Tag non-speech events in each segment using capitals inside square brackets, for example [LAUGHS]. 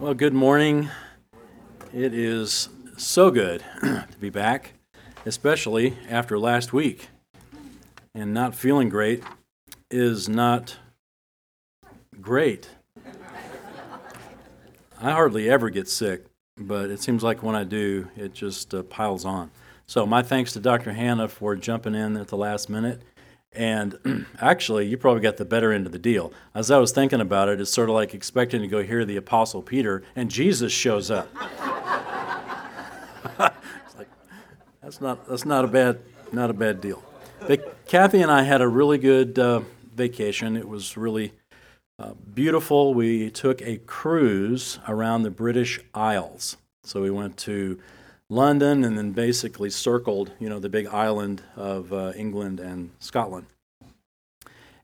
Well, good morning. It is so good [CLEARS THROAT] to be back, especially after last week. And not feeling great is not great. I hardly ever get sick, but it seems like when I do, it just uh, piles on. So, my thanks to Dr. Hannah for jumping in at the last minute and [CLEARS THROAT] actually, you probably got the better end of the deal. As I was thinking about it, it's sort of like expecting to go hear the Apostle Peter, and Jesus shows up. [LAUGHS] it's like, that's not, that's not, a, bad, not a bad deal. But Kathy and I had a really good uh, vacation. It was really uh, beautiful. We took a cruise around the British Isles. So we went to London and then basically circled, you know, the big island of uh, England and Scotland.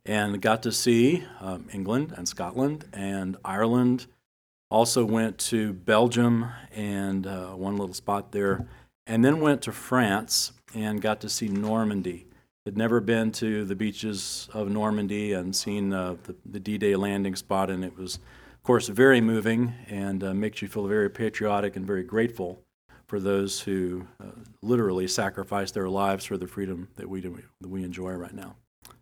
And got to see um, England and Scotland and Ireland. Also went to Belgium and uh, one little spot there. And then went to France and got to see Normandy. Had never been to the beaches of Normandy and seen uh, the, the D Day landing spot, and it was, of course, very moving and uh, makes you feel very patriotic and very grateful for those who uh, literally sacrificed their lives for the freedom that we, do, that we enjoy right now.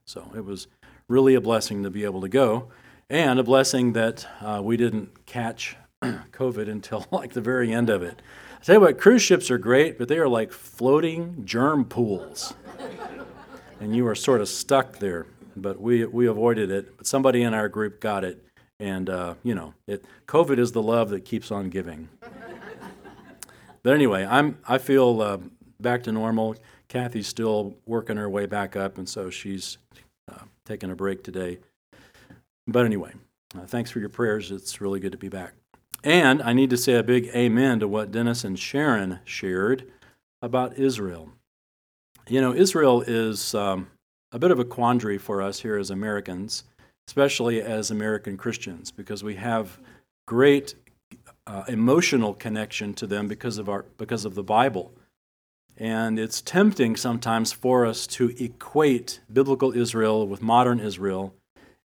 So it was really a blessing to be able to go, and a blessing that uh, we didn't catch [CLEARS THROAT] COVID until [LAUGHS] like the very end of it. I tell you what, cruise ships are great, but they are like floating germ pools. and you are sort of stuck there. But we, we avoided it. But somebody in our group got it. And, uh, you know, it, COVID is the love that keeps on giving. But anyway, I'm I feel uh, back to normal. Kathy's still working her way back up, and so she's uh, taking a break today. But anyway, uh, thanks for your prayers. It's really good to be back. And I need to say a big amen to what Dennis and Sharon shared about Israel. You know, Israel is um, a bit of a quandary for us here as Americans, especially as American Christians, because we have great uh, emotional connection to them because of, our, because of the Bible. And it's tempting sometimes for us to equate biblical Israel with modern Israel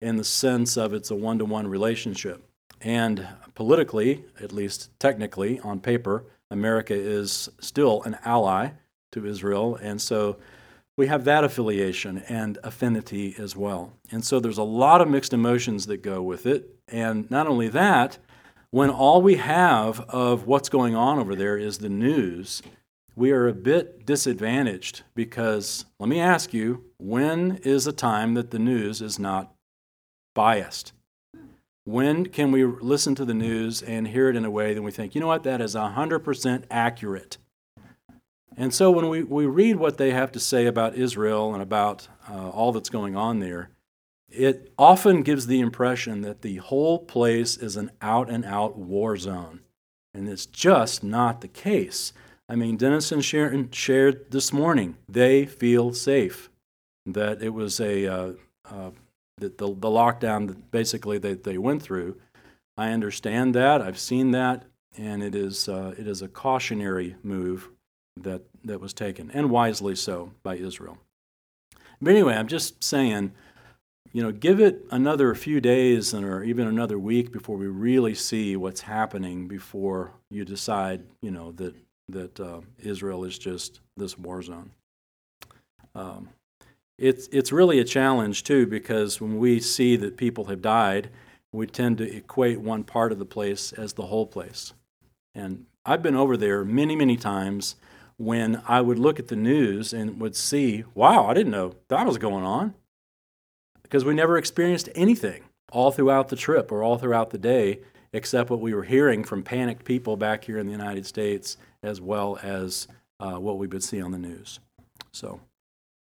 in the sense of it's a one to one relationship. And politically, at least technically, on paper, America is still an ally to Israel. And so we have that affiliation and affinity as well. And so there's a lot of mixed emotions that go with it. And not only that, when all we have of what's going on over there is the news, we are a bit disadvantaged because let me ask you when is a time that the news is not biased? When can we listen to the news and hear it in a way that we think, you know what, that is 100% accurate? And so when we, we read what they have to say about Israel and about uh, all that's going on there, it often gives the impression that the whole place is an out and out war zone. And it's just not the case. I mean, Dennis and Sharon shared this morning, they feel safe. That it was a, uh, uh, that the, the lockdown that basically they, they went through. I understand that, I've seen that, and it is, uh, it is a cautionary move that, that was taken, and wisely so, by Israel. But anyway, I'm just saying you know, give it another few days or even another week before we really see what's happening before you decide, you know, that that uh, Israel is just this war zone. Um, it's it's really a challenge too because when we see that people have died, we tend to equate one part of the place as the whole place. And I've been over there many many times when I would look at the news and would see, wow, I didn't know that was going on because we never experienced anything all throughout the trip or all throughout the day except what we were hearing from panicked people back here in the United States as well as uh, what we would see on the news. So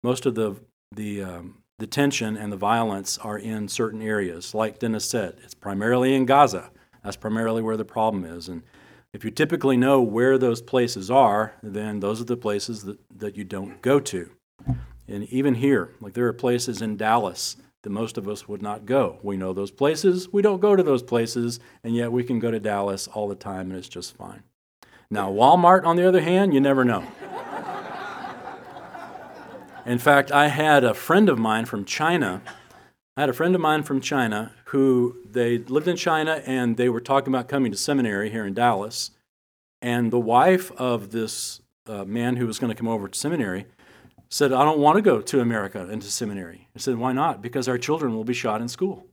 most of the, the, um, the tension and the violence are in certain areas. Like Dennis said, it's primarily in Gaza. That's primarily where the problem is. And if you typically know where those places are, then those are the places that, that you don't go to. And even here, like there are places in Dallas that most of us would not go. We know those places, we don't go to those places, and yet we can go to Dallas all the time and it's just fine. Now, Walmart, on the other hand, you never know. In fact, I had a friend of mine from China I had a friend of mine from China who they lived in China and they were talking about coming to seminary here in Dallas. And the wife of this uh, man who was going to come over to seminary said, I don't want to go to America into seminary. I said, Why not? Because our children will be shot in school.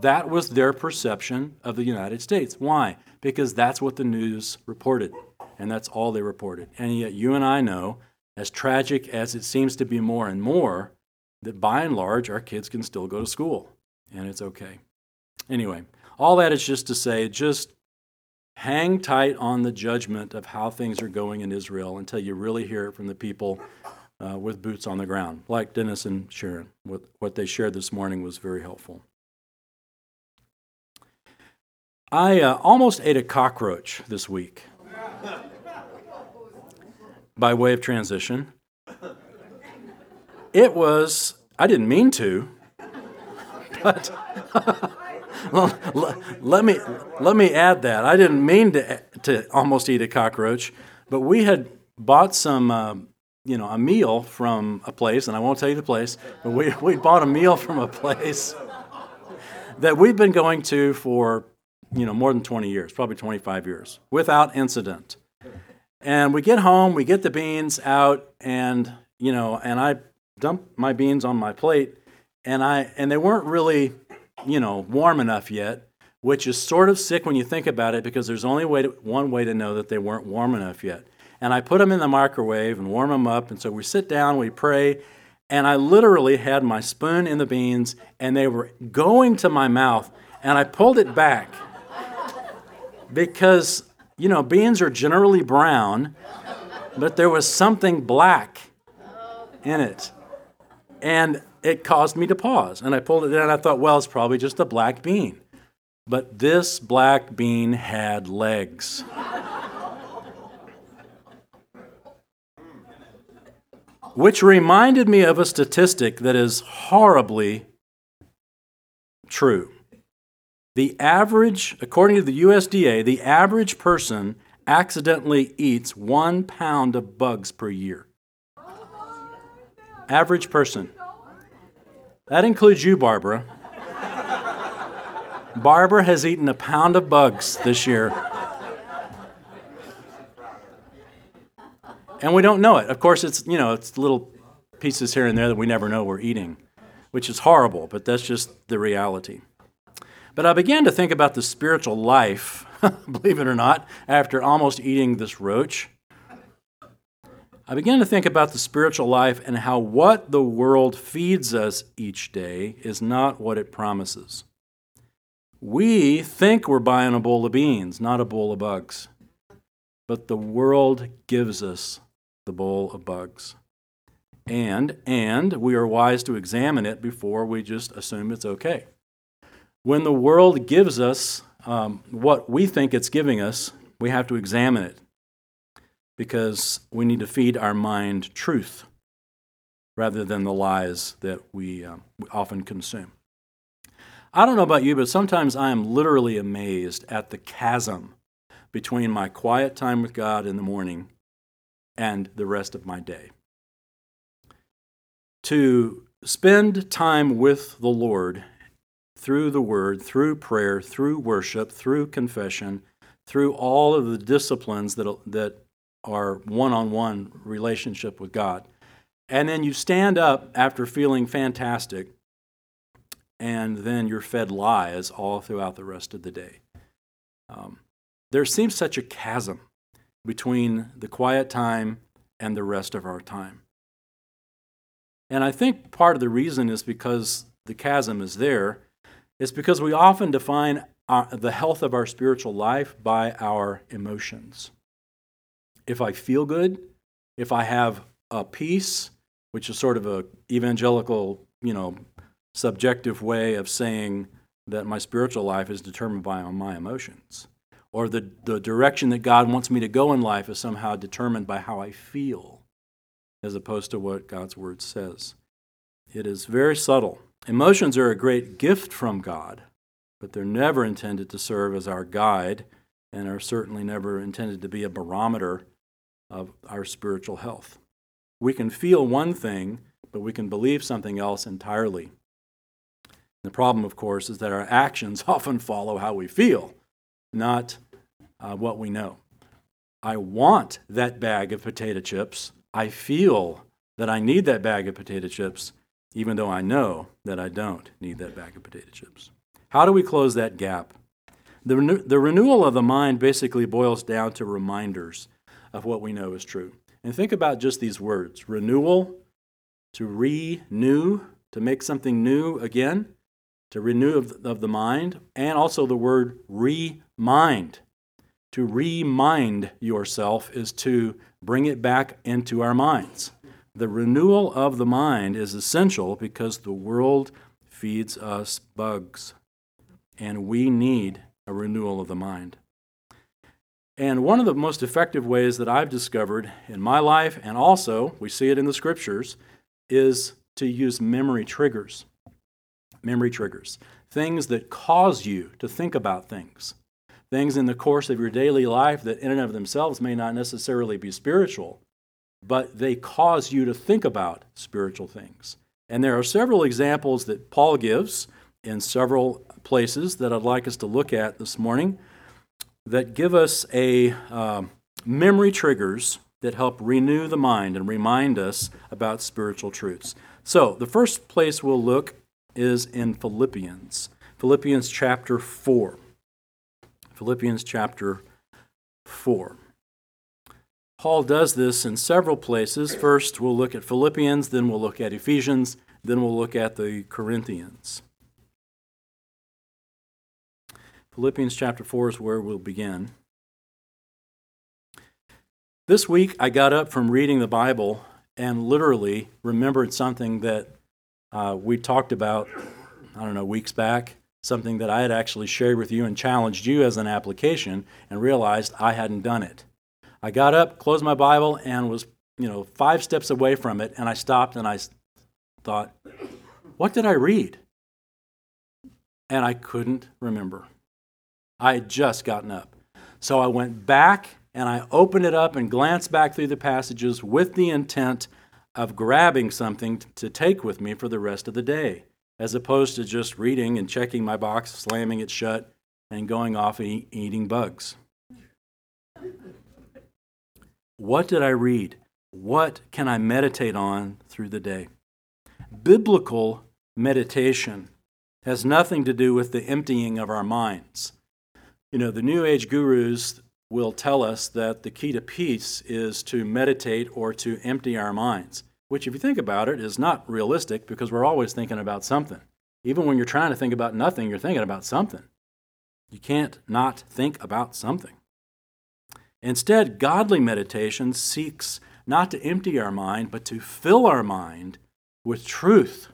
That was their perception of the United States. Why? Because that's what the news reported, and that's all they reported. And yet, you and I know, as tragic as it seems to be more and more, that by and large, our kids can still go to school, and it's okay. Anyway, all that is just to say, just hang tight on the judgment of how things are going in Israel until you really hear it from the people uh, with boots on the ground, like Dennis and Sharon. What, what they shared this morning was very helpful. I uh, almost ate a cockroach this week by way of transition. It was, I didn't mean to, [LAUGHS] but [LAUGHS] let me let me add that I didn't mean to to almost eat a cockroach, but we had bought some, uh, you know, a meal from a place, and I won't tell you the place, but we we bought a meal from a place that we've been going to for you know more than 20 years, probably 25 years, without incident. And we get home, we get the beans out, and you know, and I dump my beans on my plate, and I and they weren't really you know, warm enough yet, which is sort of sick when you think about it because there's only way to, one way to know that they weren't warm enough yet. And I put them in the microwave and warm them up. And so we sit down, we pray, and I literally had my spoon in the beans and they were going to my mouth. And I pulled it back because, you know, beans are generally brown, but there was something black in it. And it caused me to pause. And I pulled it down I thought, well, it's probably just a black bean. But this black bean had legs. Which reminded me of a statistic that is horribly true. The average, according to the USDA, the average person accidentally eats one pound of bugs per year. Average person. That includes you, Barbara. Barbara has eaten a pound of bugs this year. And we don't know it. Of course, it's, you know, it's little pieces here and there that we never know we're eating, which is horrible, but that's just the reality. But I began to think about the spiritual life, [LAUGHS] believe it or not, after almost eating this roach. I began to think about the spiritual life and how what the world feeds us each day is not what it promises. We think we're buying a bowl of beans, not a bowl of bugs. But the world gives us the bowl of bugs. And and we are wise to examine it before we just assume it's okay. When the world gives us um, what we think it's giving us, we have to examine it because we need to feed our mind truth rather than the lies that we, uh, we often consume. I don't know about you, but sometimes I am literally amazed at the chasm between my quiet time with God in the morning and the rest of my day. To spend time with the Lord through the Word, through prayer, through worship, through confession, through all of the disciplines that, that our one on one relationship with God. And then you stand up after feeling fantastic, and then you're fed lies all throughout the rest of the day. Um, there seems such a chasm between the quiet time and the rest of our time. And I think part of the reason is because the chasm is there, it's because we often define our, the health of our spiritual life by our emotions if I feel good, if I have a peace, which is sort of a evangelical, you know, subjective way of saying that my spiritual life is determined by my emotions, or the, the direction that God wants me to go in life is somehow determined by how I feel, as opposed to what God's word says. It is very subtle. Emotions are a great gift from God, but they're never intended to serve as our guide and are certainly never intended to be a barometer of our spiritual health. We can feel one thing, but we can believe something else entirely. The problem, of course, is that our actions [LAUGHS] often follow how we feel, not uh, what we know. I want that bag of potato chips. I feel that I need that bag of potato chips, even though I know that I don't need that bag of potato chips. How do we close that gap? The, the renewal of the mind basically boils down to reminders of what we know is true. And think about just these words renewal, to renew, to make something new again, to renew of, of the mind, and also the word remind. To remind yourself is to bring it back into our minds. The renewal of the mind is essential because the world feeds us bugs, and we need a renewal of the mind. And one of the most effective ways that I've discovered in my life, and also we see it in the scriptures, is to use memory triggers. Memory triggers. Things that cause you to think about things. Things in the course of your daily life that, in and of themselves, may not necessarily be spiritual, but they cause you to think about spiritual things. And there are several examples that Paul gives in several places that I'd like us to look at this morning that give us a uh, memory triggers that help renew the mind and remind us about spiritual truths. So, the first place we'll look is in Philippians. Philippians chapter 4. Philippians chapter 4. Paul does this in several places. First, we'll look at Philippians, then we'll look at Ephesians, then we'll look at the Corinthians. Philippians chapter 4 is where we'll begin. This week, I got up from reading the Bible and literally remembered something that uh, we talked about, I don't know, weeks back, something that I had actually shared with you and challenged you as an application, and realized I hadn't done it. I got up, closed my Bible, and was, you know, five steps away from it, and I stopped and I thought, what did I read? And I couldn't remember. I had just gotten up. So I went back and I opened it up and glanced back through the passages with the intent of grabbing something to take with me for the rest of the day, as opposed to just reading and checking my box, slamming it shut, and going off and eat, eating bugs. What did I read? What can I meditate on through the day? Biblical meditation has nothing to do with the emptying of our minds. You know, the New Age gurus will tell us that the key to peace is to meditate or to empty our minds, which, if you think about it, is not realistic because we're always thinking about something. Even when you're trying to think about nothing, you're thinking about something. You can't not think about something. Instead, godly meditation seeks not to empty our mind, but to fill our mind with truth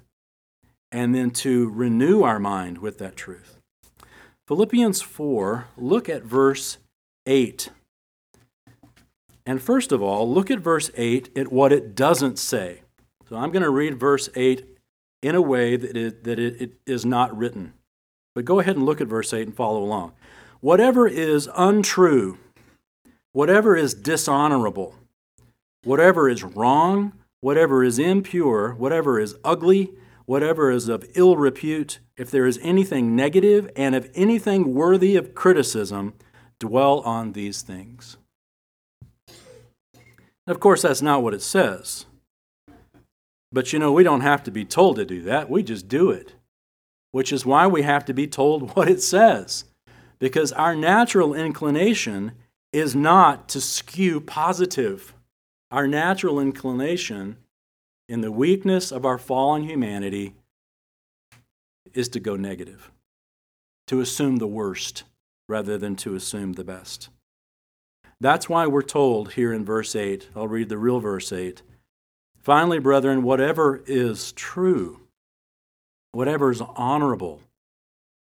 and then to renew our mind with that truth. Philippians 4, look at verse 8. And first of all, look at verse 8 at what it doesn't say. So I'm going to read verse 8 in a way that it, that it, it is not written. But go ahead and look at verse 8 and follow along. Whatever is untrue, whatever is dishonorable, whatever is wrong, whatever is impure, whatever is ugly, whatever is of ill repute, if there is anything negative, and if anything worthy of criticism, dwell on these things. Of course, that's not what it says. But you know, we don't have to be told to do that, we just do it. Which is why we have to be told [LAUGHS] what it says. Because our natural inclination is not to skew positive. Our natural inclination in the weakness of our fallen humanity is to go negative, to assume the worst rather than to assume the best. That's why we're told here in verse 8, I'll read the real verse 8. Finally, brethren, whatever is true, whatever is honorable,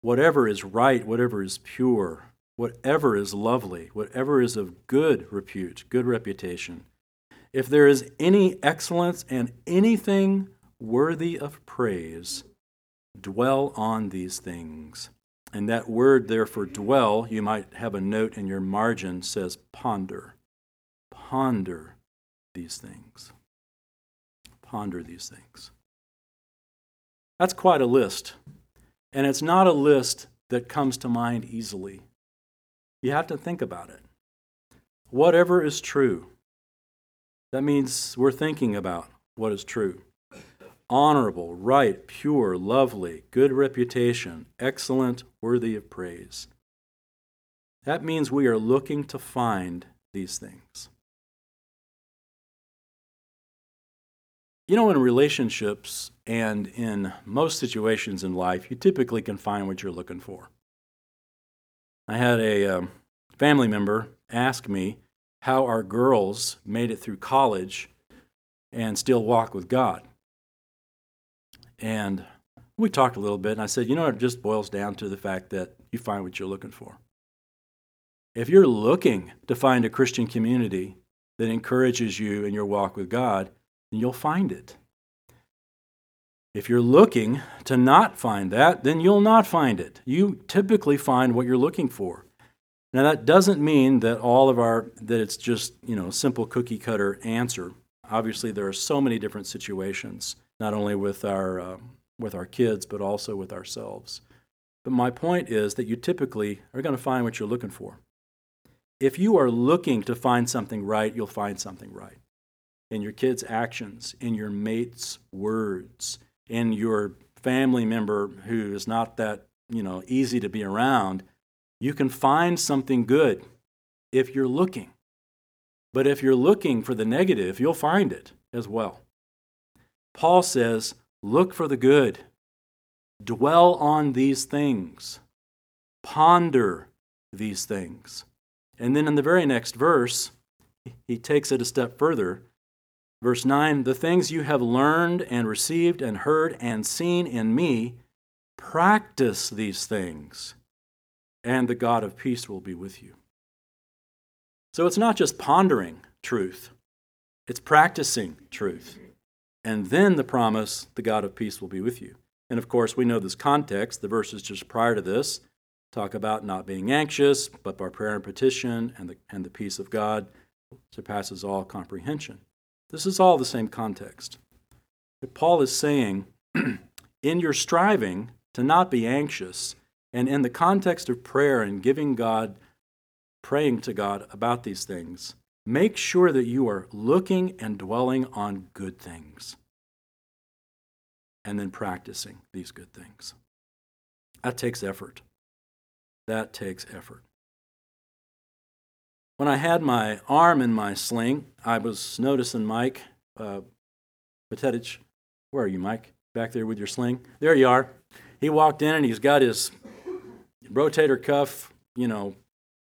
whatever is right, whatever is pure, whatever is lovely, whatever is of good repute, good reputation, if there is any excellence and anything worthy of praise, dwell on these things. And that word there for dwell, you might have a note in your margin says ponder. Ponder these things. Ponder these things. That's quite a list. And it's not a list that comes to mind easily. You have to think about it. Whatever is true. That means we're thinking about what is true. Honorable, right, pure, lovely, good reputation, excellent, worthy of praise. That means we are looking to find these things. You know, in relationships and in most situations in life, you typically can find what you're looking for. I had a um, family member ask me how our girls made it through college and still walk with God. And we talked a little bit, and I said, you know, it just boils down to the fact that you find what you're looking for. If you're looking to find a Christian community that encourages you in your walk with God, then you'll find it. If you're looking to not find that, then you'll not find it. You typically find what you're looking for. Now that doesn't mean that all of our that it's just, you know, simple cookie cutter answer. Obviously there are so many different situations, not only with our uh, with our kids but also with ourselves. But my point is that you typically are going to find what you're looking for. If you are looking to find something right, you'll find something right in your kids' actions, in your mate's words, in your family member who is not that, you know, easy to be around, you can find something good if you're looking. But if you're looking for the negative, you'll find it as well. Paul says, look for the good. Dwell on these things. Ponder these things. And then in the very next verse, he takes it a step further Verse 9 The things you have learned and received and heard and seen in me, practice these things, and the God of peace will be with you. So it's not just pondering truth, it's practicing truth. And then the promise, the God of peace will be with you. And of course, we know this context. The verses just prior to this talk about not being anxious, but by prayer and petition, and the, and the peace of God surpasses all comprehension. This is all the same context. But Paul is saying, [CLEARS THROAT] in your striving to not be anxious, and in the context of prayer and giving God, praying to God about these things, make sure that you are looking and dwelling on good things and then practicing these good things. That takes effort. That takes effort. When I had my arm in my sling, I was noticing Mike uh, Patetich. Where are you, Mike? Back there with your sling? There you are. He walked in and he's got his rotator cuff, you know,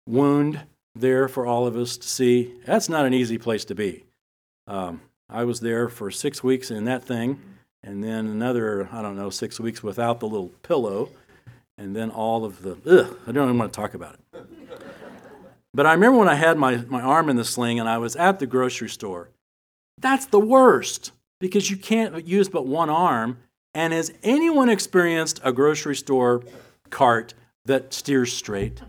wound there for all of us to see. That's not an easy place to be. Um, I was there for six weeks in that thing, and then another, I don't know, six weeks without the little pillow, and then all of the, ugh, I don't even want to talk about it. But I remember when I had my, my arm in the sling and I was at the grocery store. That's the worst because you can't use but one arm. And has anyone experienced a grocery store cart that steers straight?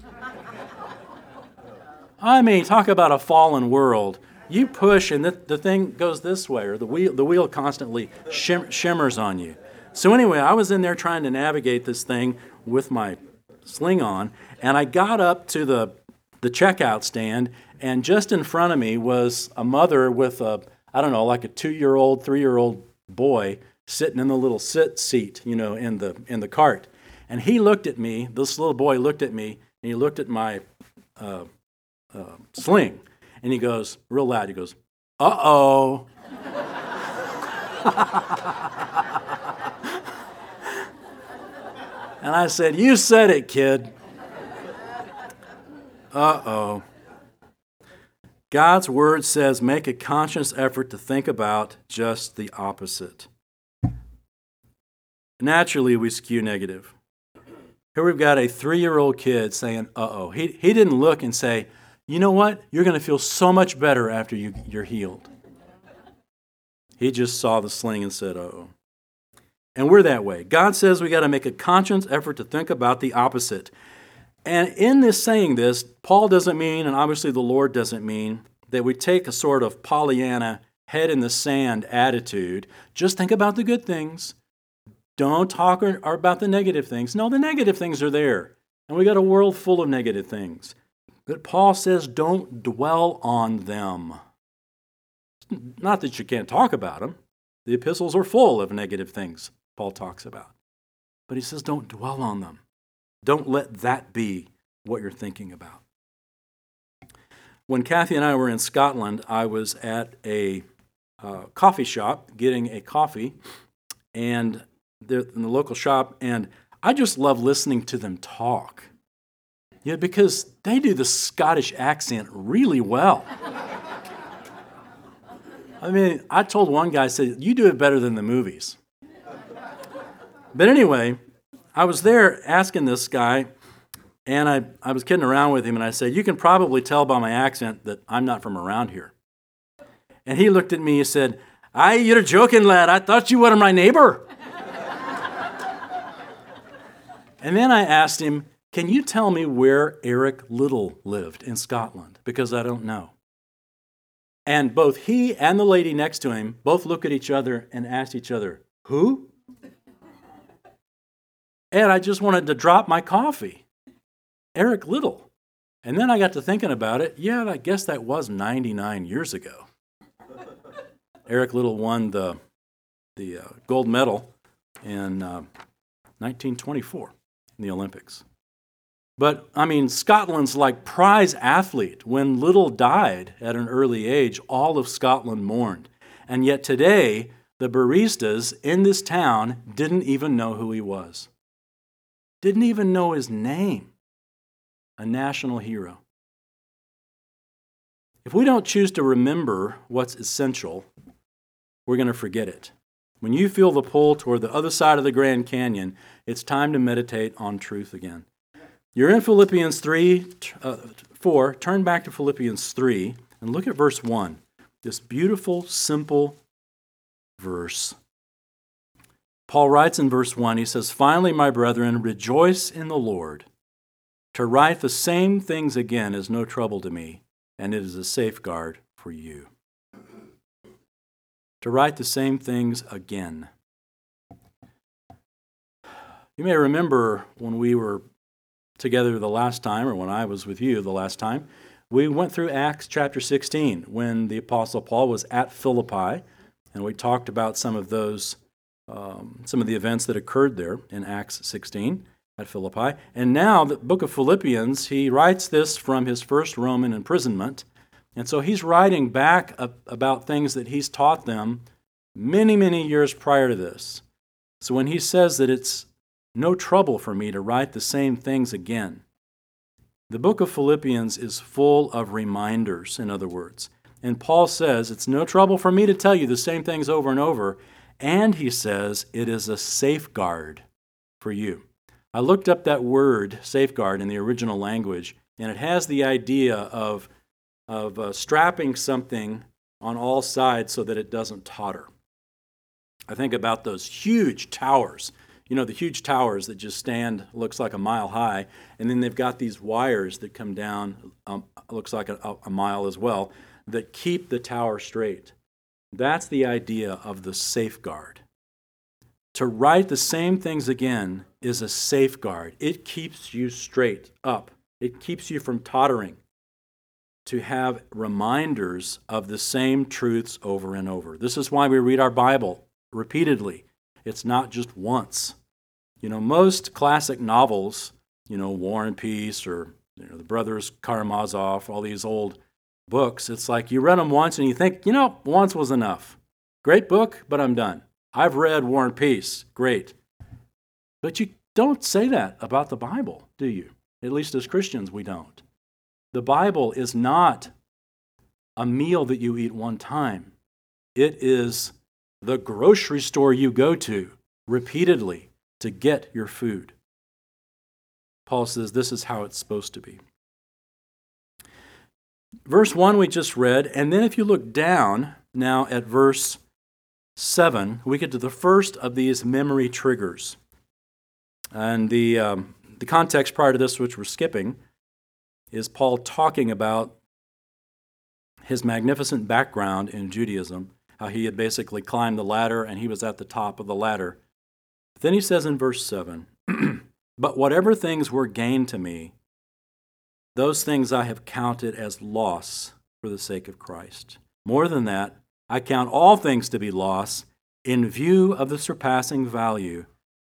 I mean, talk about a fallen world. You push and the, the thing goes this way, or the wheel, the wheel constantly shim, shimmers on you. So, anyway, I was in there trying to navigate this thing with my sling on, and I got up to the the checkout stand, and just in front of me was a mother with a, I don't know, like a two year old, three year old boy sitting in the little sit seat, you know, in the, in the cart. And he looked at me, this little boy looked at me, and he looked at my uh, uh, sling, and he goes, real loud, he goes, uh oh. [LAUGHS] and I said, You said it, kid. Uh oh. God's word says make a conscious effort to think about just the opposite. Naturally, we skew negative. Here we've got a three year old kid saying, uh oh. He, he didn't look and say, you know what? You're going to feel so much better after you, you're healed. He just saw the sling and said, uh oh. And we're that way. God says we got to make a conscious effort to think about the opposite. And in this saying this, Paul doesn't mean, and obviously the Lord doesn't mean, that we take a sort of Pollyanna, head in the sand attitude. Just think about the good things. Don't talk or about the negative things. No, the negative things are there. And we got a world full of negative things. But Paul says, don't dwell on them. Not that you can't talk about them. The epistles are full of negative things Paul talks about. But he says, don't dwell on them. Don't let that be what you're thinking about. When Kathy and I were in Scotland, I was at a uh, coffee shop getting a coffee, and in the local shop, and I just love listening to them talk. Yeah, because they do the Scottish accent really well. I mean, I told one guy, I said, You do it better than the movies. But anyway, I was there asking this guy, and I, I was kidding around with him, and I said, You can probably tell by my accent that I'm not from around here. And he looked at me and said, Aye, you're joking, lad. I thought you were my neighbor. And then I asked him, Can you tell me where Eric Liddell lived in Scotland? Because I don't know. And both he and the lady next to him both look at each other and ask each other, Who? And I just wanted to drop my coffee. Eric Liddell. And then I got to thinking about it. Yeah, I guess that was 99 years ago. Eric Liddell won the, the uh, gold medal in uh, 1924 in the Olympics. But I mean, Scotland's like prize athlete. When Liddell died at an early age, all of Scotland mourned. And yet today, the baristas in this town didn't even know who he was, didn't even know his name. A national hero. If we don't choose to remember what's essential, we're going to forget it. When you feel the pull toward the other side of the Grand Canyon, it's time to meditate on truth again. You're in Philippians 3, uh, 4. Turn back to Philippians 3 and look at verse 1. This beautiful, simple verse. Paul writes in verse 1, he says, Finally, my brethren, rejoice in the Lord. To write the same things again is no trouble to me, and it is a safeguard for you. To write the same things again. You may remember when we were together the last time, or when I was with you the last time, we went through Acts chapter 16 when the Apostle Paul was at Philippi, and we talked about some of those, um, some of the events that occurred there in Acts 16 at Philippi. And now, the book of Philippians, he writes this from his first Roman imprisonment. And so he's writing back about things that he's taught them many, many years prior to this. So when he says that it's no trouble for me to write the same things again. The book of Philippians is full of reminders, in other words. And Paul says, It's no trouble for me to tell you the same things over and over. And he says, It is a safeguard for you. I looked up that word, safeguard, in the original language, and it has the idea of, of uh, strapping something on all sides so that it doesn't totter. I think about those huge towers you know, the huge towers that just stand, looks like a mile high, and then they've got these wires that come down, um, looks like a, a mile as well, that keep the tower straight. That's the idea of the safeguard. To write the same things again is a safeguard. It keeps you straight up, it keeps you from tottering. To have reminders of the same truths over and over. This is why we read our Bible repeatedly. It's not just once. You know, most classic novels, you know, War and Peace or you know, the Brothers Karamazov, all these old books, it's like you read them once and you think, you know, once was enough. Great book, but I'm done. I've read War and Peace, great. But you don't say that about the Bible, do you? At least as Christians, we don't. The Bible is not a meal that you eat one time, it is the grocery store you go to repeatedly to get your food. Paul says this is how it's supposed to be. Verse 1 we just read, and then if you look down now at verse 7, we get to the first of these memory triggers. And the, um, the context prior to this, which we're skipping, is Paul talking about his magnificent background in Judaism, how he had basically climbed the ladder and he was at the top of the ladder Then he says in verse 7 [CLEARS THROAT] But whatever things were gain to me, those things I have counted as loss for the sake of Christ. More than that, I count all things to be loss in view of the surpassing value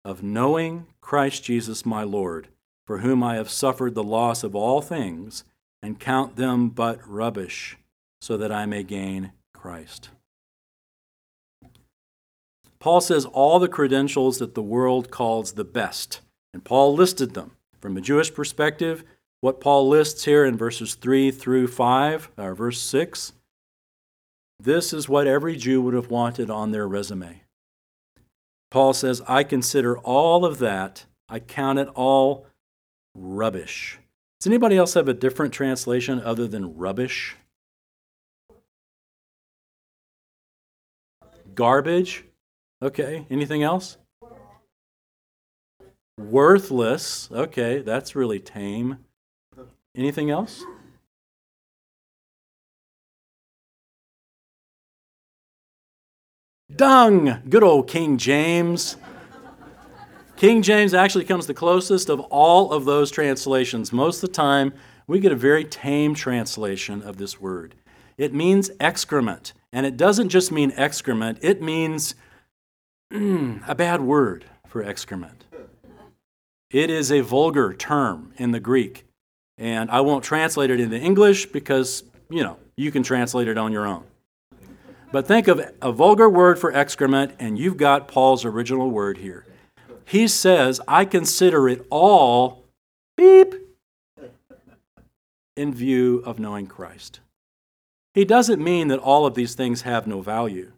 of knowing Christ Jesus my Lord, for whom I have suffered the loss of all things, and count them but rubbish, so that I may gain Christ. Paul says all the credentials that the world calls the best, and Paul listed them. From a Jewish perspective, what Paul lists here in verses 3 through 5, or verse 6, this is what every Jew would have wanted on their resume. Paul says, I consider all of that, I count it all rubbish. Does anybody else have a different translation other than rubbish? Garbage? Okay, anything else? Worthless. Okay, that's really tame. Anything else? Dung! Good old King James. King James actually comes the closest of all of those translations. Most of the time, we get a very tame translation of this word. It means excrement. And it doesn't just mean excrement, it means mm, a bad word for excrement. It is a vulgar term in the Greek. And I won't translate it into English because, you know, you can translate it on your own. But think of a vulgar word for excrement, and you've got Paul's original word here. He says, I consider it all beep in view of knowing Christ. He doesn't mean that all of these things have no value.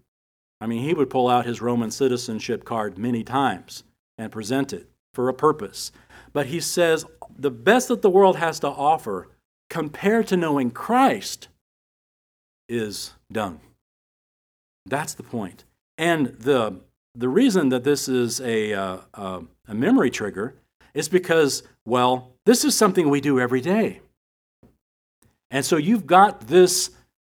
I mean, he would pull out his Roman citizenship card many times and present it for a purpose. But he says the best that the world has to offer compared to knowing Christ is dung. That's the point. And the, the reason that this is a, uh, uh, a memory trigger is because, well, this is something we do every day. And so you've got this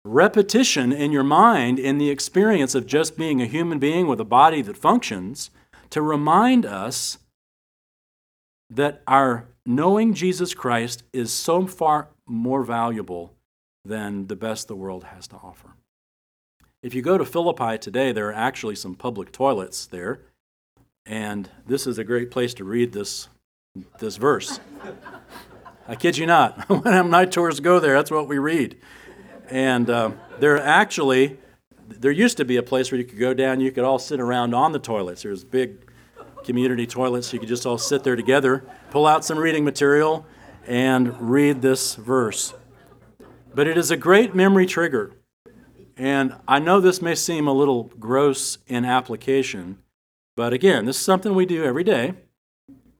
repetition in your mind in the experience of just being a human being with a body that functions to remind us that our knowing Jesus Christ is so far more valuable than the best the world has to offer. If you go to Philippi today, there are actually some public toilets there, and this is a great place to read this, this verse. [LAUGHS] I kid you not. [LAUGHS] when I'm night tours go there, that's what we read. And uh, there actually, there used to be a place where you could go down, you could all sit around on the toilets. There's big community toilets, you could just all sit there together, pull out some reading material, and read this verse. But it is a great memory trigger. And I know this may seem a little gross in application, but again, this is something we do every day,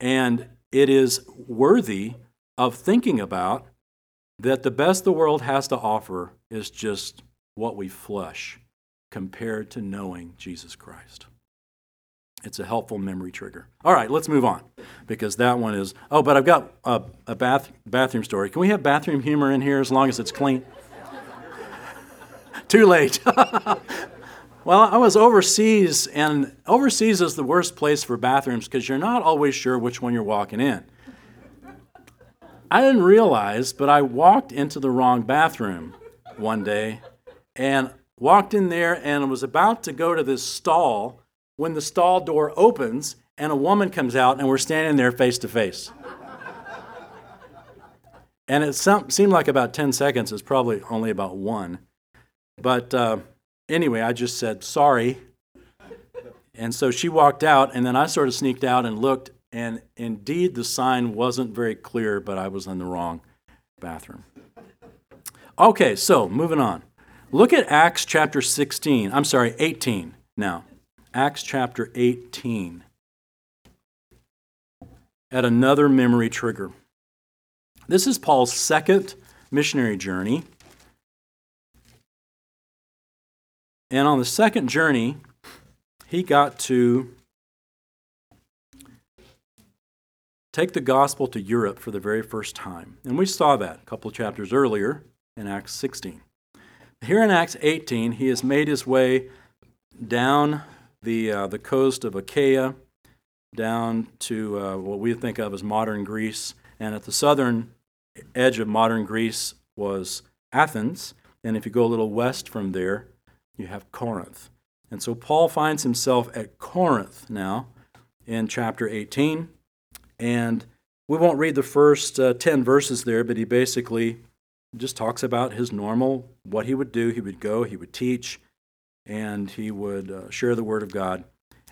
and it is worthy of thinking about that the best the world has to offer is just what we flush compared to knowing Jesus Christ. It's a helpful memory trigger. All right, let's move on because that one is. Oh, but I've got a, a bath, bathroom story. Can we have bathroom humor in here as long as it's clean? Too late. [LAUGHS] well, I was overseas, and overseas is the worst place for bathrooms because you're not always sure which one you're walking in. I didn't realize, but I walked into the wrong bathroom one day and walked in there and was about to go to this stall when the stall door opens and a woman comes out and we're standing there face to face. And it seemed like about 10 seconds. It's probably only about one. But uh, anyway, I just said, sorry. And so she walked out, and then I sort of sneaked out and looked, and indeed, the sign wasn't very clear, but I was in the wrong bathroom. Okay, so moving on. Look at Acts chapter 16. I'm sorry, 18 now. Acts chapter 18. At another memory trigger. This is Paul's second missionary journey. And on the second journey, he got to take the gospel to Europe for the very first time. And we saw that a couple of chapters earlier in Acts 16. Here in Acts 18, he has made his way down the, uh, the coast of Achaia down to uh, what we think of as modern Greece. And at the southern edge of modern Greece was Athens. And if you go a little west from there, you have Corinth. And so Paul finds himself at Corinth now in chapter 18. And we won't read the first uh, 10 verses there, but he basically just talks about his normal, what he would do. He would go, he would teach, and he would uh, share the word of God.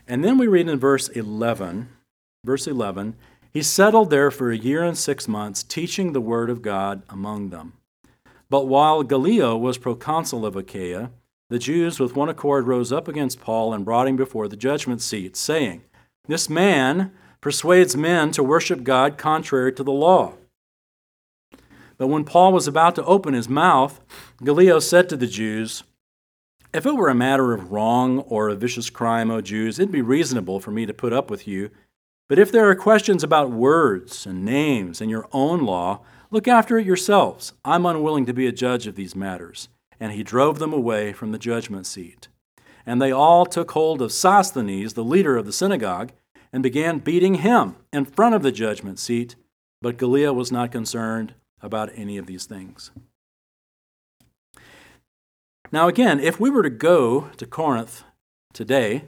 And then we read in verse 11, verse 11, he settled there for a year and six months, teaching the word of God among them. But while Gallio was proconsul of Achaia, the Jews with one accord rose up against Paul and brought him before the judgment seat, saying, This man persuades men to worship God contrary to the law. But when Paul was about to open his mouth, Gallio said to the Jews, If it were a matter of wrong or a vicious crime, O Jews, it'd be reasonable for me to put up with you. But if there are questions about words and names and your own law, look after it yourselves. I'm unwilling to be a judge of these matters. And he drove them away from the judgment seat. And they all took hold of Sosthenes, the leader of the synagogue, and began beating him in front of the judgment seat. But Gallio was not concerned about any of these things. Now, again, if we were to go to Corinth today,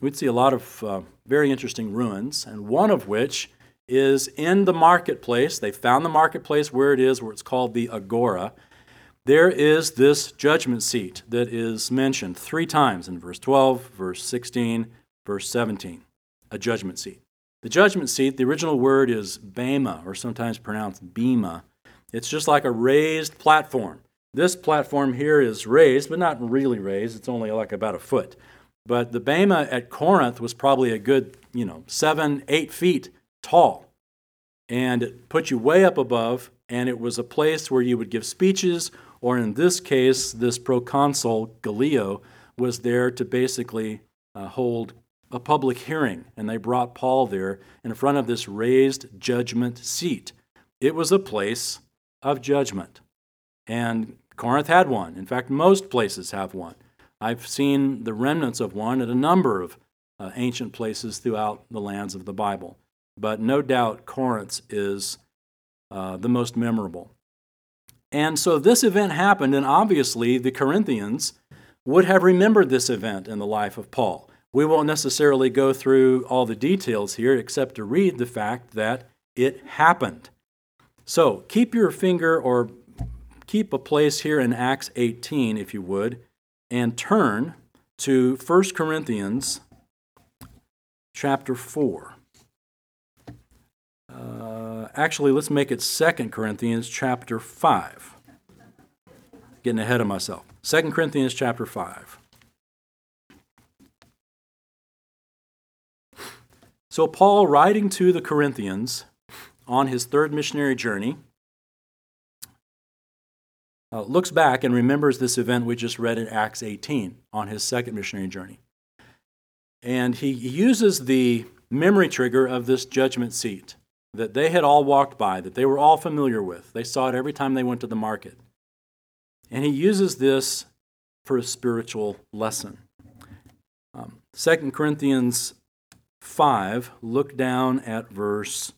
we'd see a lot of uh, very interesting ruins, and one of which is in the marketplace. They found the marketplace where it is, where it's called the Agora. There is this judgment seat that is mentioned three times in verse 12, verse 16, verse 17. A judgment seat. The judgment seat, the original word is bema, or sometimes pronounced bema, it's just like a raised platform. This platform here is raised, but not really raised. It's only like about a foot. But the Bema at Corinth was probably a good, you know, seven, eight feet tall. And it put you way up above, and it was a place where you would give speeches, or in this case, this proconsul, Gallio, was there to basically uh, hold a public hearing. And they brought Paul there in front of this raised judgment seat. It was a place of judgment. And Corinth had one. In fact, most places have one. I've seen the remnants of one at a number of uh, ancient places throughout the lands of the Bible. But no doubt Corinth is uh, the most memorable. And so this event happened, and obviously the Corinthians would have remembered this event in the life of Paul. We won't necessarily go through all the details here except to read the fact that it happened. So keep your finger or keep a place here in Acts 18, if you would, and turn to 1 Corinthians chapter 4. Uh, actually, let's make it 2 Corinthians chapter 5. Getting ahead of myself. 2 Corinthians chapter 5. So, Paul, writing to the Corinthians, on his third missionary journey, uh, looks back and remembers this event we just read in Acts 18 on his second missionary journey. And he uses the memory trigger of this judgment seat that they had all walked by, that they were all familiar with. They saw it every time they went to the market. And he uses this for a spiritual lesson. Um, 2 Corinthians 5, look down at verse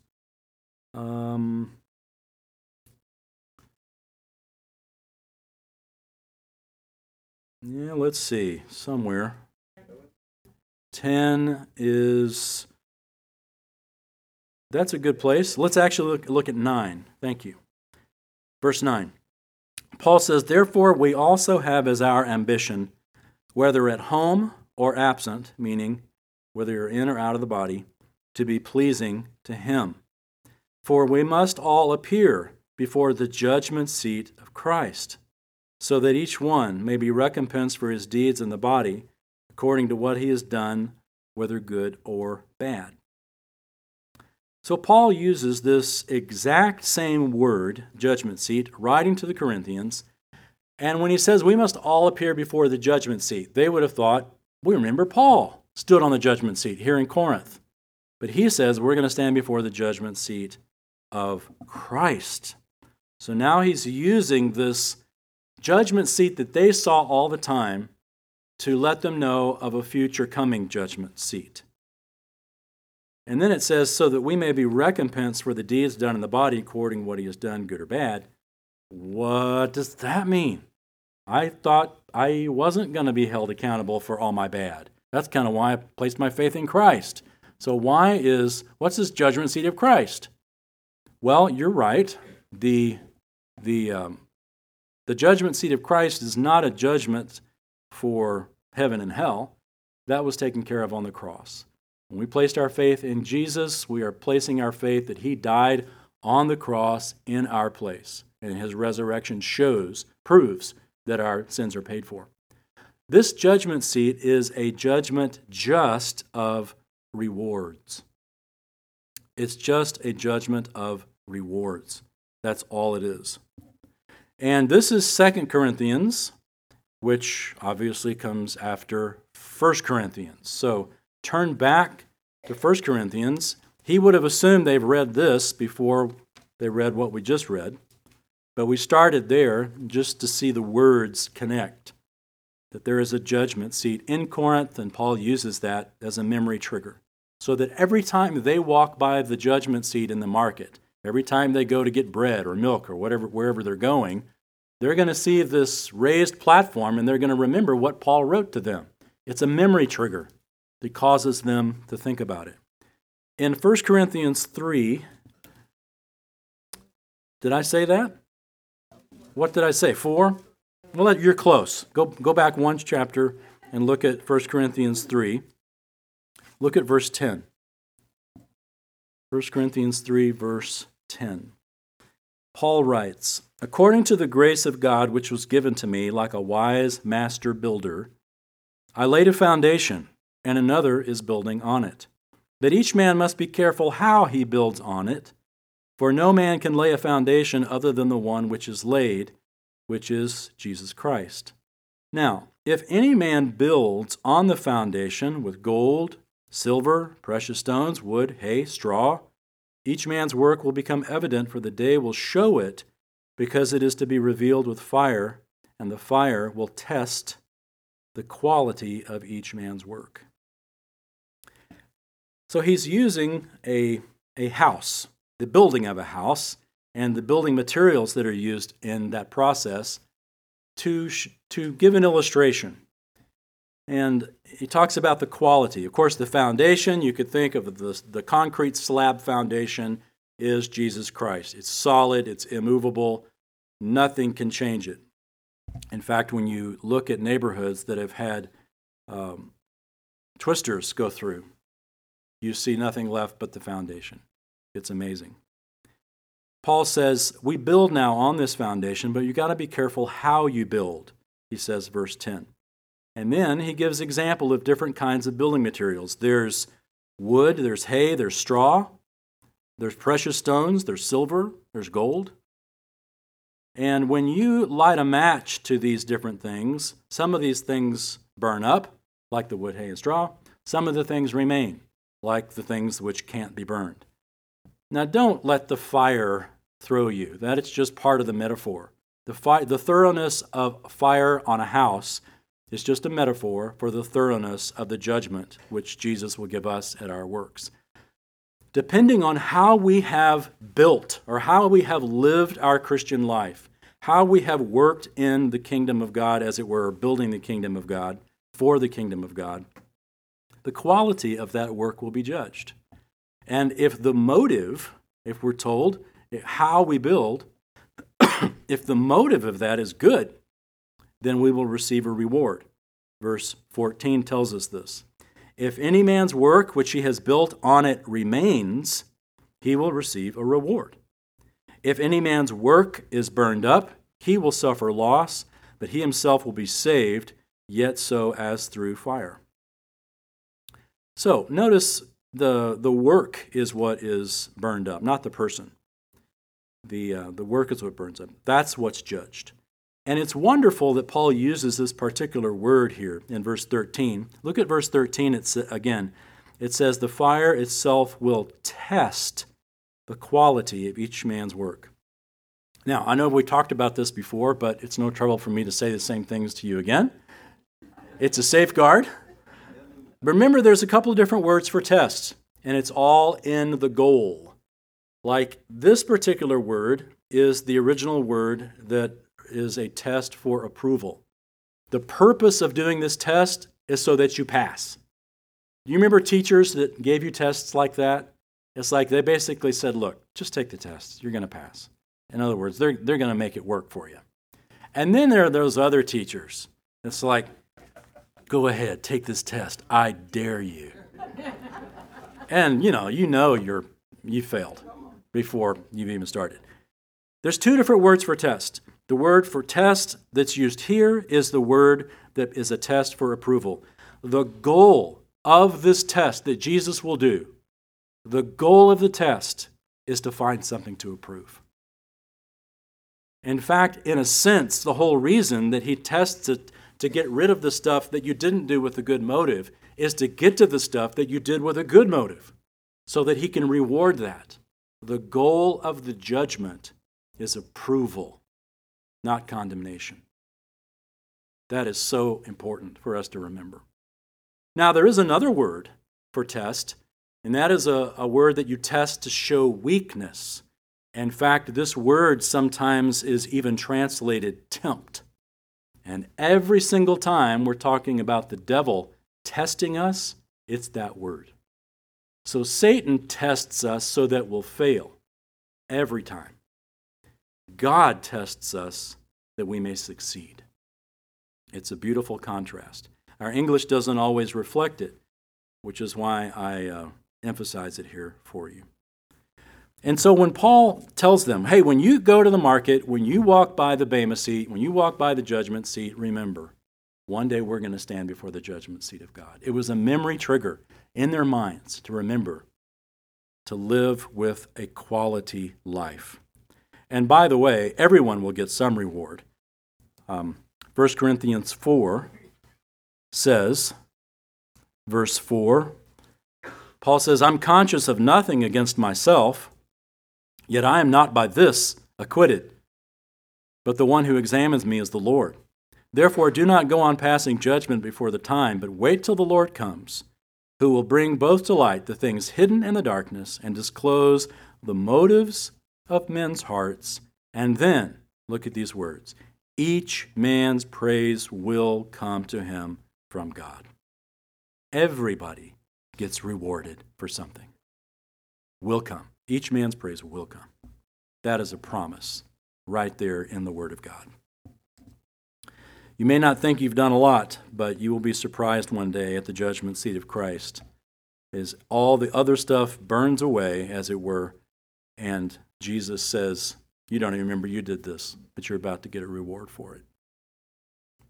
um, yeah, let's see. Somewhere. 10 is. That's a good place. Let's actually look, look at 9. Thank you. Verse 9. Paul says, Therefore, we also have as our ambition, whether at home or absent, meaning whether you're in or out of the body, to be pleasing to Him. For we must all appear before the judgment seat of Christ, so that each one may be recompensed for his deeds in the body, according to what he has done, whether good or bad. So Paul uses this exact same word, judgment seat, writing to the Corinthians. And when he says we must all appear before the judgment seat, they would have thought, we remember Paul stood on the judgment seat here in Corinth. But he says we're going to stand before the judgment seat of Christ. So now he's using this judgment seat that they saw all the time to let them know of a future coming judgment seat. And then it says, so that we may be recompensed for the deeds done in the body according to what he has done, good or bad. What does that mean? I thought I wasn't going to be held accountable for all my bad. That's kind of why I placed my faith in Christ. So, why is, what's this judgment seat of Christ? Well, you're right. The, the, um, the judgment seat of Christ is not a judgment for heaven and hell. That was taken care of on the cross. When we placed our faith in Jesus, we are placing our faith that He died on the cross in our place. And His resurrection shows, proves that our sins are paid for. This judgment seat is a judgment just of rewards. It's just a judgment of rewards. That's all it is. And this is Second Corinthians, which obviously comes after First Corinthians. So turn back to First Corinthians. He would have assumed they've read this before they read what we just read. But we started there just to see the words connect. That there is a judgment seat in Corinth, and Paul uses that as a memory trigger. So that every time they walk by the judgment seat in the market, every time they go to get bread or milk or whatever, wherever they're going, they're going to see this raised platform and they're going to remember what Paul wrote to them. It's a memory trigger that causes them to think about it. In 1 Corinthians 3, did I say that? What did I say? Four? Well, you're close. Go, go back one chapter and look at 1 Corinthians 3. Look at verse 10. 1 Corinthians 3, verse 10. Paul writes, According to the grace of God which was given to me, like a wise master builder, I laid a foundation, and another is building on it. But each man must be careful how he builds on it. For no man can lay a foundation other than the one which is laid, which is Jesus Christ. Now, if any man builds on the foundation with gold, silver, precious stones, wood, hay, straw, each man's work will become evident, for the day will show it, because it is to be revealed with fire, and the fire will test the quality of each man's work. So he's using a, a house the building of a house and the building materials that are used in that process to, to give an illustration. And he talks about the quality. Of course, the foundation, you could think of the, the concrete slab foundation is Jesus Christ. It's solid, it's immovable, nothing can change it. In fact, when you look at neighborhoods that have had um, twisters go through, you see nothing left but the foundation. It's amazing. Paul says, We build now on this foundation, but you got to be careful how you build, he says, verse 10. And then he gives example of different kinds of building materials. There's wood, there's hay, there's straw, there's precious stones, there's silver, there's gold. And when you light a match to these different things, some of these things burn up, like the wood, hay, and straw. Some of the things remain, like the things which can't be burned. Now, don't let the fire throw you. That is just part of the metaphor. The, fi- the thoroughness of fire on a house is just a metaphor for the thoroughness of the judgment which Jesus will give us at our works. Depending on how we have built or how we have lived our Christian life, how we have worked in the kingdom of God, as it were, building the kingdom of God, for the kingdom of God, the quality of that work will be judged. And if the motive, if we're told how we build, [COUGHS] if the motive of that is good, then we will receive a reward. Verse 14 tells us this. If any man's work which he has built on it remains, he will receive a reward. If any man's work is burned up, he will suffer loss, but he himself will be saved, yet so as through fire. So notice the, the work is what is burned up, not the person. The, uh, the work is what burns up. That's what's judged. And it's wonderful that Paul uses this particular word here in verse 13. Look at verse 13 it's, again. It says, The fire itself will test the quality of each man's work. Now, I know we talked about this before, but it's no trouble for me to say the same things to you again. It's a safeguard. Remember, there's a couple of different words for tests. and it's all in the goal. Like this particular word is the original word that is a test for approval. The purpose of doing this test is so that you pass. Do you remember teachers that gave you tests like that? It's like they basically said, look, just take the test. You're going to pass. In other words, they're, they're going to make it work for you. And then there are those other teachers. It's like, go ahead, take this test. I dare you. and you know, you know you're you failed before you've even started. There's two different words for test. The word for test that's used here is the word that is a test for approval. The goal of this test that Jesus will do, the goal of the test is to find something to approve. In fact, in a sense, the whole reason that he tests it to get rid of the stuff that you didn't do with a good motive is to get to the stuff that you did with a good motive so that he can reward that. The goal of the judgment is approval, not condemnation. That is so important for us to remember. Now, there is another word for test, and that is a, a word that you test to show weakness. In fact, this word sometimes is even translated tempt. And every single time we're talking about the devil testing us, it's that word. So Satan tests us so that we'll fail every time. God tests us that we may succeed. It's a beautiful contrast. Our English doesn't always reflect it, which is why I uh, emphasize it here for you. And so when Paul tells them, hey, when you go to the market, when you walk by the Bema seat, when you walk by the judgment seat, remember, one day we're going to stand before the judgment seat of God. It was a memory trigger in their minds to remember to live with a quality life. And by the way, everyone will get some reward. Um, 1 Corinthians 4 says, verse 4, Paul says, I'm conscious of nothing against myself Yet I am not by this acquitted, but the one who examines me is the Lord. Therefore, do not go on passing judgment before the time, but wait till the Lord comes, who will bring both to light the things hidden in the darkness and disclose the motives of men's hearts. And then, look at these words each man's praise will come to him from God. Everybody gets rewarded for something. Will come. Each man's praise will come. That is a promise right there in the Word of God. You may not think you've done a lot, but you will be surprised one day at the judgment seat of Christ as all the other stuff burns away, as it were, and Jesus says, You don't even remember you did this, but you're about to get a reward for it.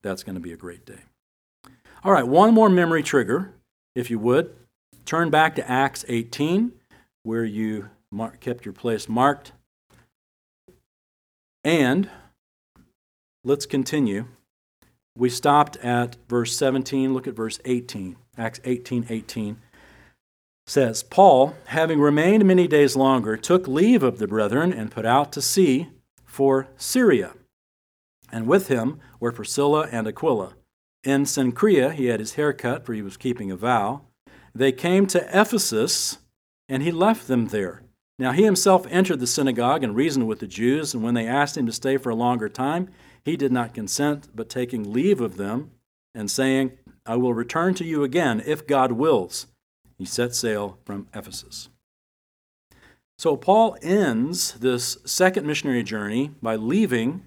That's going to be a great day. All right, one more memory trigger, if you would. Turn back to Acts 18, where you kept your place marked. And let's continue. We stopped at verse 17. Look at verse 18. Acts 18 18 says, Paul, having remained many days longer, took leave of the brethren and put out to sea for Syria. And with him were Priscilla and Aquila. In Cenchrea, he had his hair cut, for he was keeping a vow. They came to Ephesus, and he left them there. Now he himself entered the synagogue and reasoned with the Jews, and when they asked him to stay for a longer time, he did not consent, but taking leave of them and saying, I will return to you again if God wills, he set sail from Ephesus. So Paul ends this second missionary journey by leaving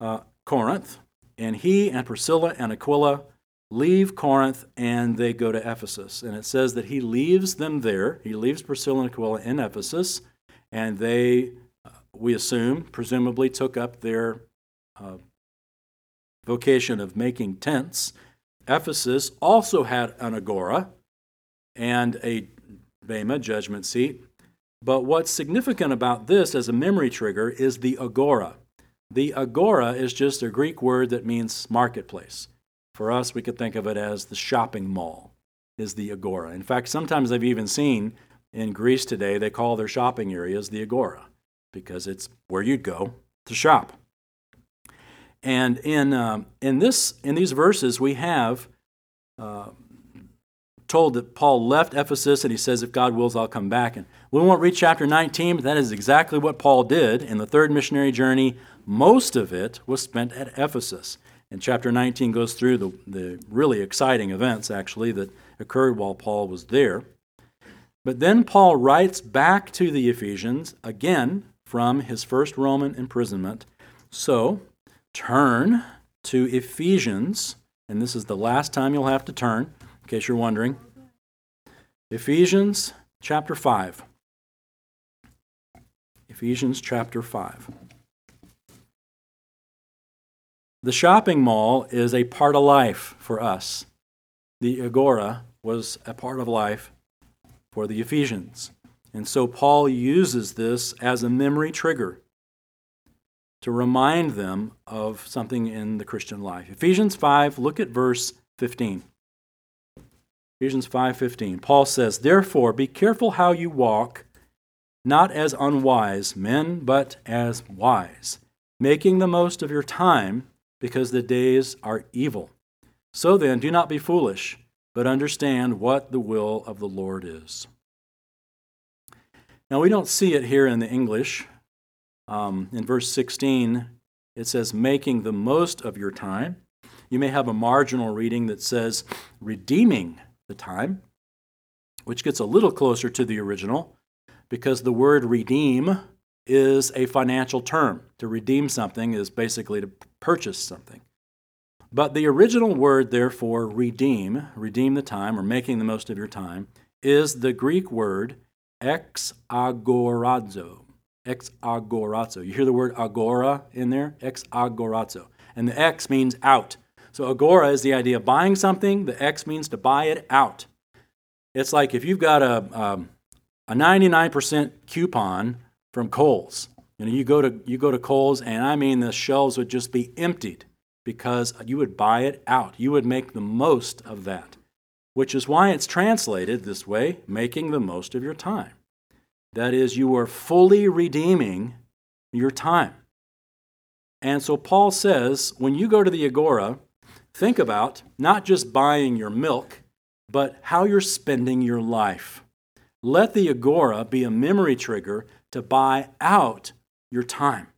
uh, Corinth, and he and Priscilla and Aquila leave Corinth and they go to Ephesus. And it says that he leaves them there. He leaves Priscilla and Aquila in Ephesus, and they, uh, we assume, presumably took up their uh, vocation of making tents. Ephesus also had an agora and a Bema judgment seat. But what's significant about this as a memory trigger is the agora. The agora is just a Greek word that means marketplace. For us, we could think of it as the shopping mall, is the agora. In fact, sometimes I've even seen in Greece today, they call their shopping areas the agora because it's where you'd go to shop. And in, uh, in, this, in these verses, we have uh, told that Paul left Ephesus and he says, If God wills, I'll come back. And we won't read chapter 19, but that is exactly what Paul did in the third missionary journey. Most of it was spent at Ephesus. And chapter 19 goes through the, the really exciting events, actually, that occurred while Paul was there. But then Paul writes back to the Ephesians, again from his first Roman imprisonment. So turn to Ephesians, and this is the last time you'll have to turn, in case you're wondering. Ephesians chapter 5. Ephesians chapter 5. The shopping mall is a part of life for us. The agora was a part of life for the Ephesians. And so Paul uses this as a memory trigger to remind them of something in the Christian life. Ephesians 5, look at verse 15. Ephesians 5:15. Paul says, "Therefore be careful how you walk, not as unwise men, but as wise, making the most of your time, because the days are evil. So then, do not be foolish, but understand what the will of the Lord is." Now, we don't see it here in the English. Um, in verse 16, it says, making the most of your time. You may have a marginal reading that says, redeeming the time, which gets a little closer to the original because the word redeem is a financial term. To redeem something is basically to purchase something. But the original word, therefore, redeem, redeem the time or making the most of your time, is the Greek word exagorazo. Exagorazo. You hear the word agora in there? Exagorazo. And the X means out. So agora is the idea of buying something. The X means to buy it out. It's like if you've got a, um, a 99% coupon from Kohl's. You know, you go to you go to Kohl's, and I mean the shelves would just be emptied because you would buy it out. You would make the most of that, which is why it's translated this way: making the most of your time. That is, you are fully redeeming your time. And so Paul says, when you go to the Agora, think about not just buying your milk, but how you're spending your life. Let the Agora be a memory trigger to buy out your time.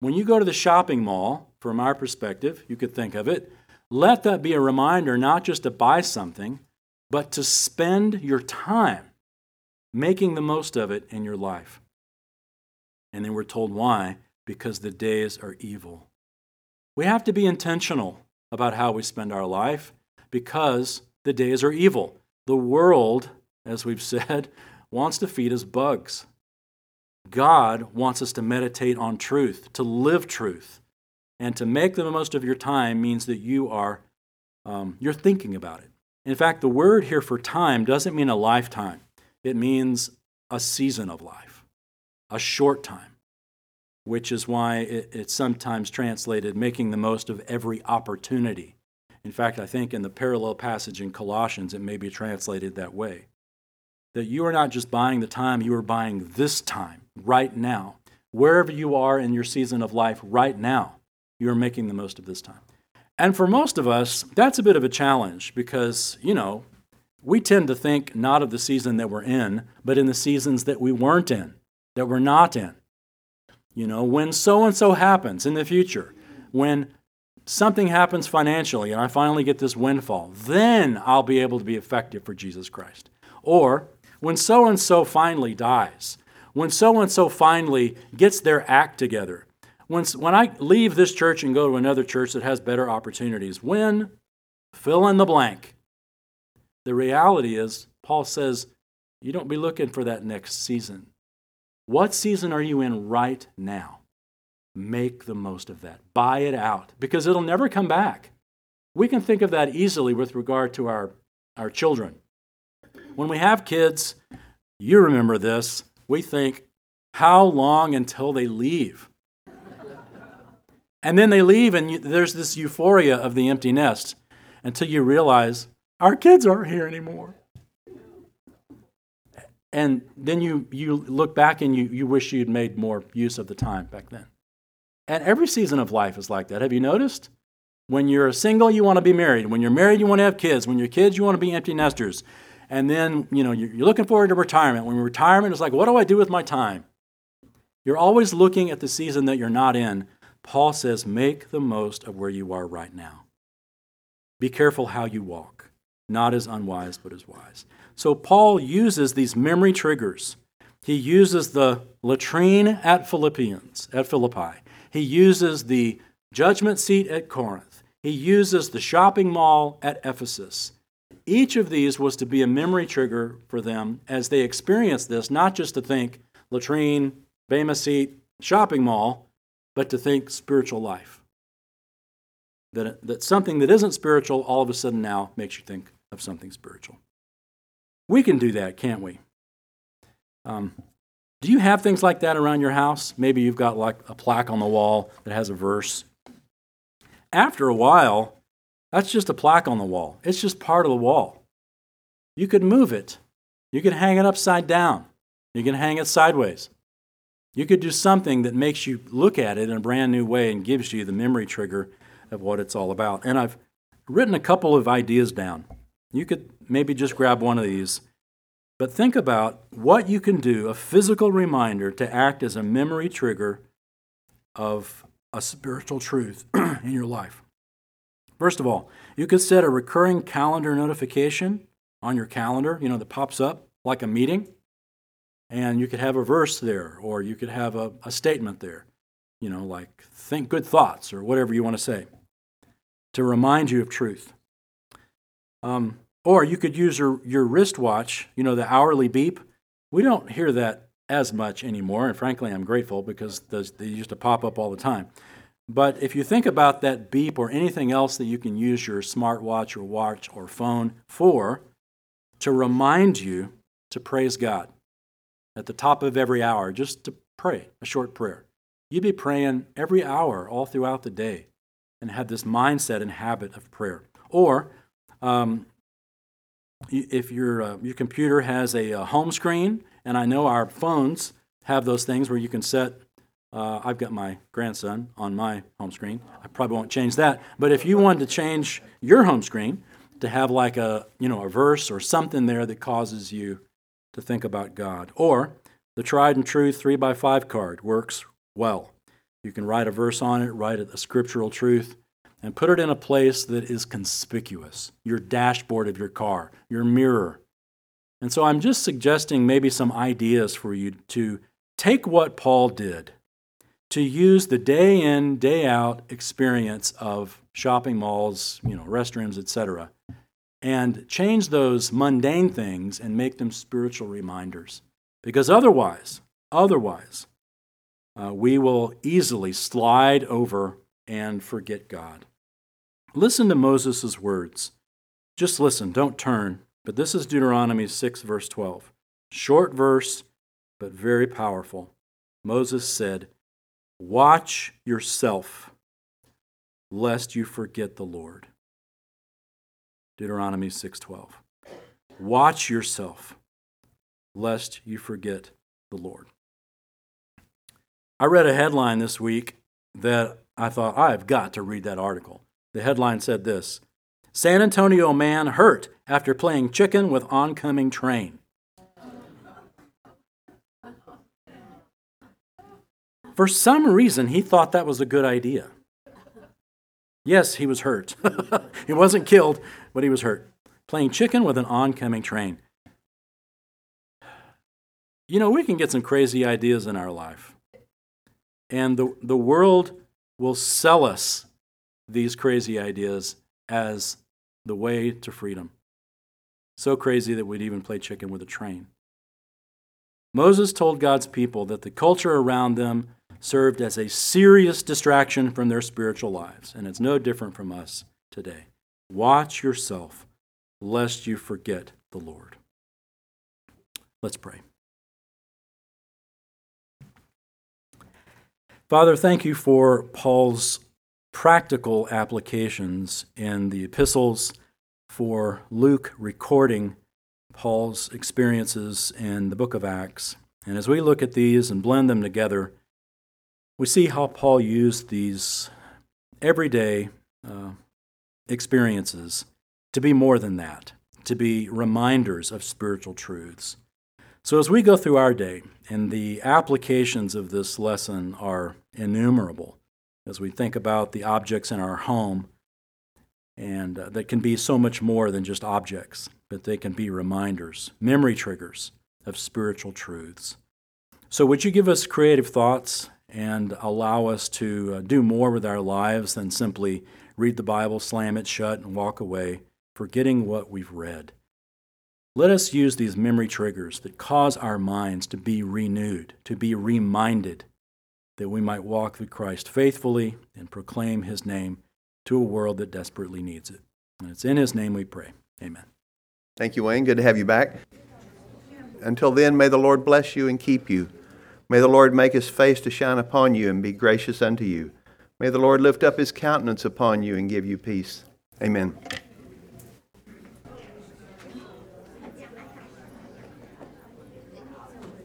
When you go to the shopping mall, from our perspective, you could think of it, let that be a reminder not just to buy something, but to spend your time making the most of it in your life. And then we're told why because the days are evil. We have to be intentional about how we spend our life because the days are evil. The world, as we've [LAUGHS] said, wants to feed us bugs. God wants us to meditate on truth, to live truth. And to make the most of your time means that you are um, you're thinking about it. In fact, the word here for time doesn't mean a lifetime. It means a season of life, a short time, which is why it, it's sometimes translated making the most of every opportunity. In fact, I think in the parallel passage in Colossians, it may be translated that way. That you are not just buying the time, you are buying this time, right now. Wherever you are in your season of life right now, you are making the most of this time. And for most of us, that's a bit of a challenge because, you know, we tend to think not of the season that we're in, but in the seasons that we weren't in, that we're not in. You know, when so and so happens in the future, when something happens financially and I finally get this windfall, then I'll be able to be effective for Jesus Christ. Or when so and so finally dies, when so and so finally gets their act together, when, when I leave this church and go to another church that has better opportunities, when fill in the blank. The reality is, Paul says, you don't be looking for that next season. What season are you in right now? Make the most of that. Buy it out because it'll never come back. We can think of that easily with regard to our, our children. When we have kids, you remember this, we think, how long until they leave? and then they leave, and you, there's this euphoria of the empty nest until you realize our kids aren't here anymore. And then you, you look back and you, you wish you'd made more use of the time back then. And every season of life is like that. Have you noticed? When you're single, you want to be married. When you're married, you want to have kids. When you're kids, you want to be empty nesters. And then, you know, you're looking forward to retirement. When retirement is like, what do I do with my time? You're always looking at the season that you're not in. Paul says, make the most of where you are right now. Be careful how you walk, not as unwise, but as wise. So Paul uses these memory triggers. He uses the latrine at Philippians, at Philippi. He uses the judgment seat at Corinth. He uses the shopping mall at Ephesus. Each of these was to be a memory trigger for them as they experienced this, not just to think latrine, Bema seat, shopping mall, but to think spiritual life. That, that something that isn't spiritual all of a sudden now makes you think of something spiritual. We can do that, can't we? Um, do you have things like that around your house? Maybe you've got like a plaque on the wall that has a verse. After a while, that's just a plaque on the wall. It's just part of the wall. You could move it. You could hang it upside down. You can hang it sideways. You could do something that makes you look at it in a brand new way and gives you the memory trigger of what it's all about. And I've written a couple of ideas down. You could maybe just grab one of these. But think about what you can do, a physical reminder to act as a memory trigger of a spiritual truth [CLEARS THROAT] in your life. First of all, you could set a recurring calendar notification on your calendar, you know, that pops up like a meeting. And you could have a verse there, or you could have a, a statement there, you know, like think good thoughts or whatever you want to say to remind you of truth. Um, or you could use your, your wristwatch, you know, the hourly beep. We don't hear that as much anymore, and frankly, I'm grateful because they used to pop up all the time. But if you think about that beep or anything else that you can use your smartwatch or watch or phone for to remind you to praise God at the top of every hour, just to pray a short prayer. You'd be praying every hour all throughout the day and have this mindset and habit of prayer. Or um, if your, uh, your computer has a, a, home screen, and I know our phones have those things where you can set, uh, I've got my grandson on my home screen. I probably won't change that. But if you wanted to change your home screen to have like a, you know, a verse or something there that causes you to think about God. Or the tried and true 3 by 5 card works well. You can write a verse on it, write a scriptural truth, and put it in a place that is conspicuous your dashboard of your car, your mirror. And so I'm just suggesting maybe some ideas for you to take what Paul did, to use the day in, day out experience of shopping malls, you know, restrooms, etc., and change those mundane things and make them spiritual reminders. Because otherwise, otherwise, uh, we will easily slide over and forget God. Listen to Moses' words. Just listen, don't turn. But this is Deuteronomy 6, verse 12. Short verse, but very powerful. Moses said, Watch yourself, lest you forget the Lord. Deuteronomy 6:12. Watch yourself, lest you forget the Lord. I read a headline this week that I thought, I've got to read that article. The headline said this San Antonio man hurt after playing chicken with oncoming train. For some reason, he thought that was a good idea. Yes, he was hurt. [LAUGHS] he wasn't killed, but he was hurt. Playing chicken with an oncoming train. You know, we can get some crazy ideas in our life. And the, the world will sell us these crazy ideas as the way to freedom. So crazy that we'd even play chicken with a train. Moses told God's people that the culture around them served as a serious distraction from their spiritual lives, and it's no different from us today. Watch yourself, lest you forget the Lord. Let's pray. Father, thank you for Paul's practical applications in the epistles, for Luke recording Paul's experiences in the book of Acts. And as we look at these and blend them together, we see how Paul used these everyday uh, experiences to be more than that, to be reminders of spiritual truths. So, as we go through our day, and the applications of this lesson are innumerable, as we think about the objects in our home, and uh, that can be so much more than just objects, but they can be reminders, memory triggers of spiritual truths. So, would you give us creative thoughts and allow us to uh, do more with our lives than simply read the Bible, slam it shut, and walk away, forgetting what we've read? Let us use these memory triggers that cause our minds to be renewed, to be reminded that we might walk with Christ faithfully and proclaim his name to a world that desperately needs it. And it's in his name we pray. Amen. Thank you, Wayne. Good to have you back. Until then, may the Lord bless you and keep you. May the Lord make his face to shine upon you and be gracious unto you. May the Lord lift up his countenance upon you and give you peace. Amen.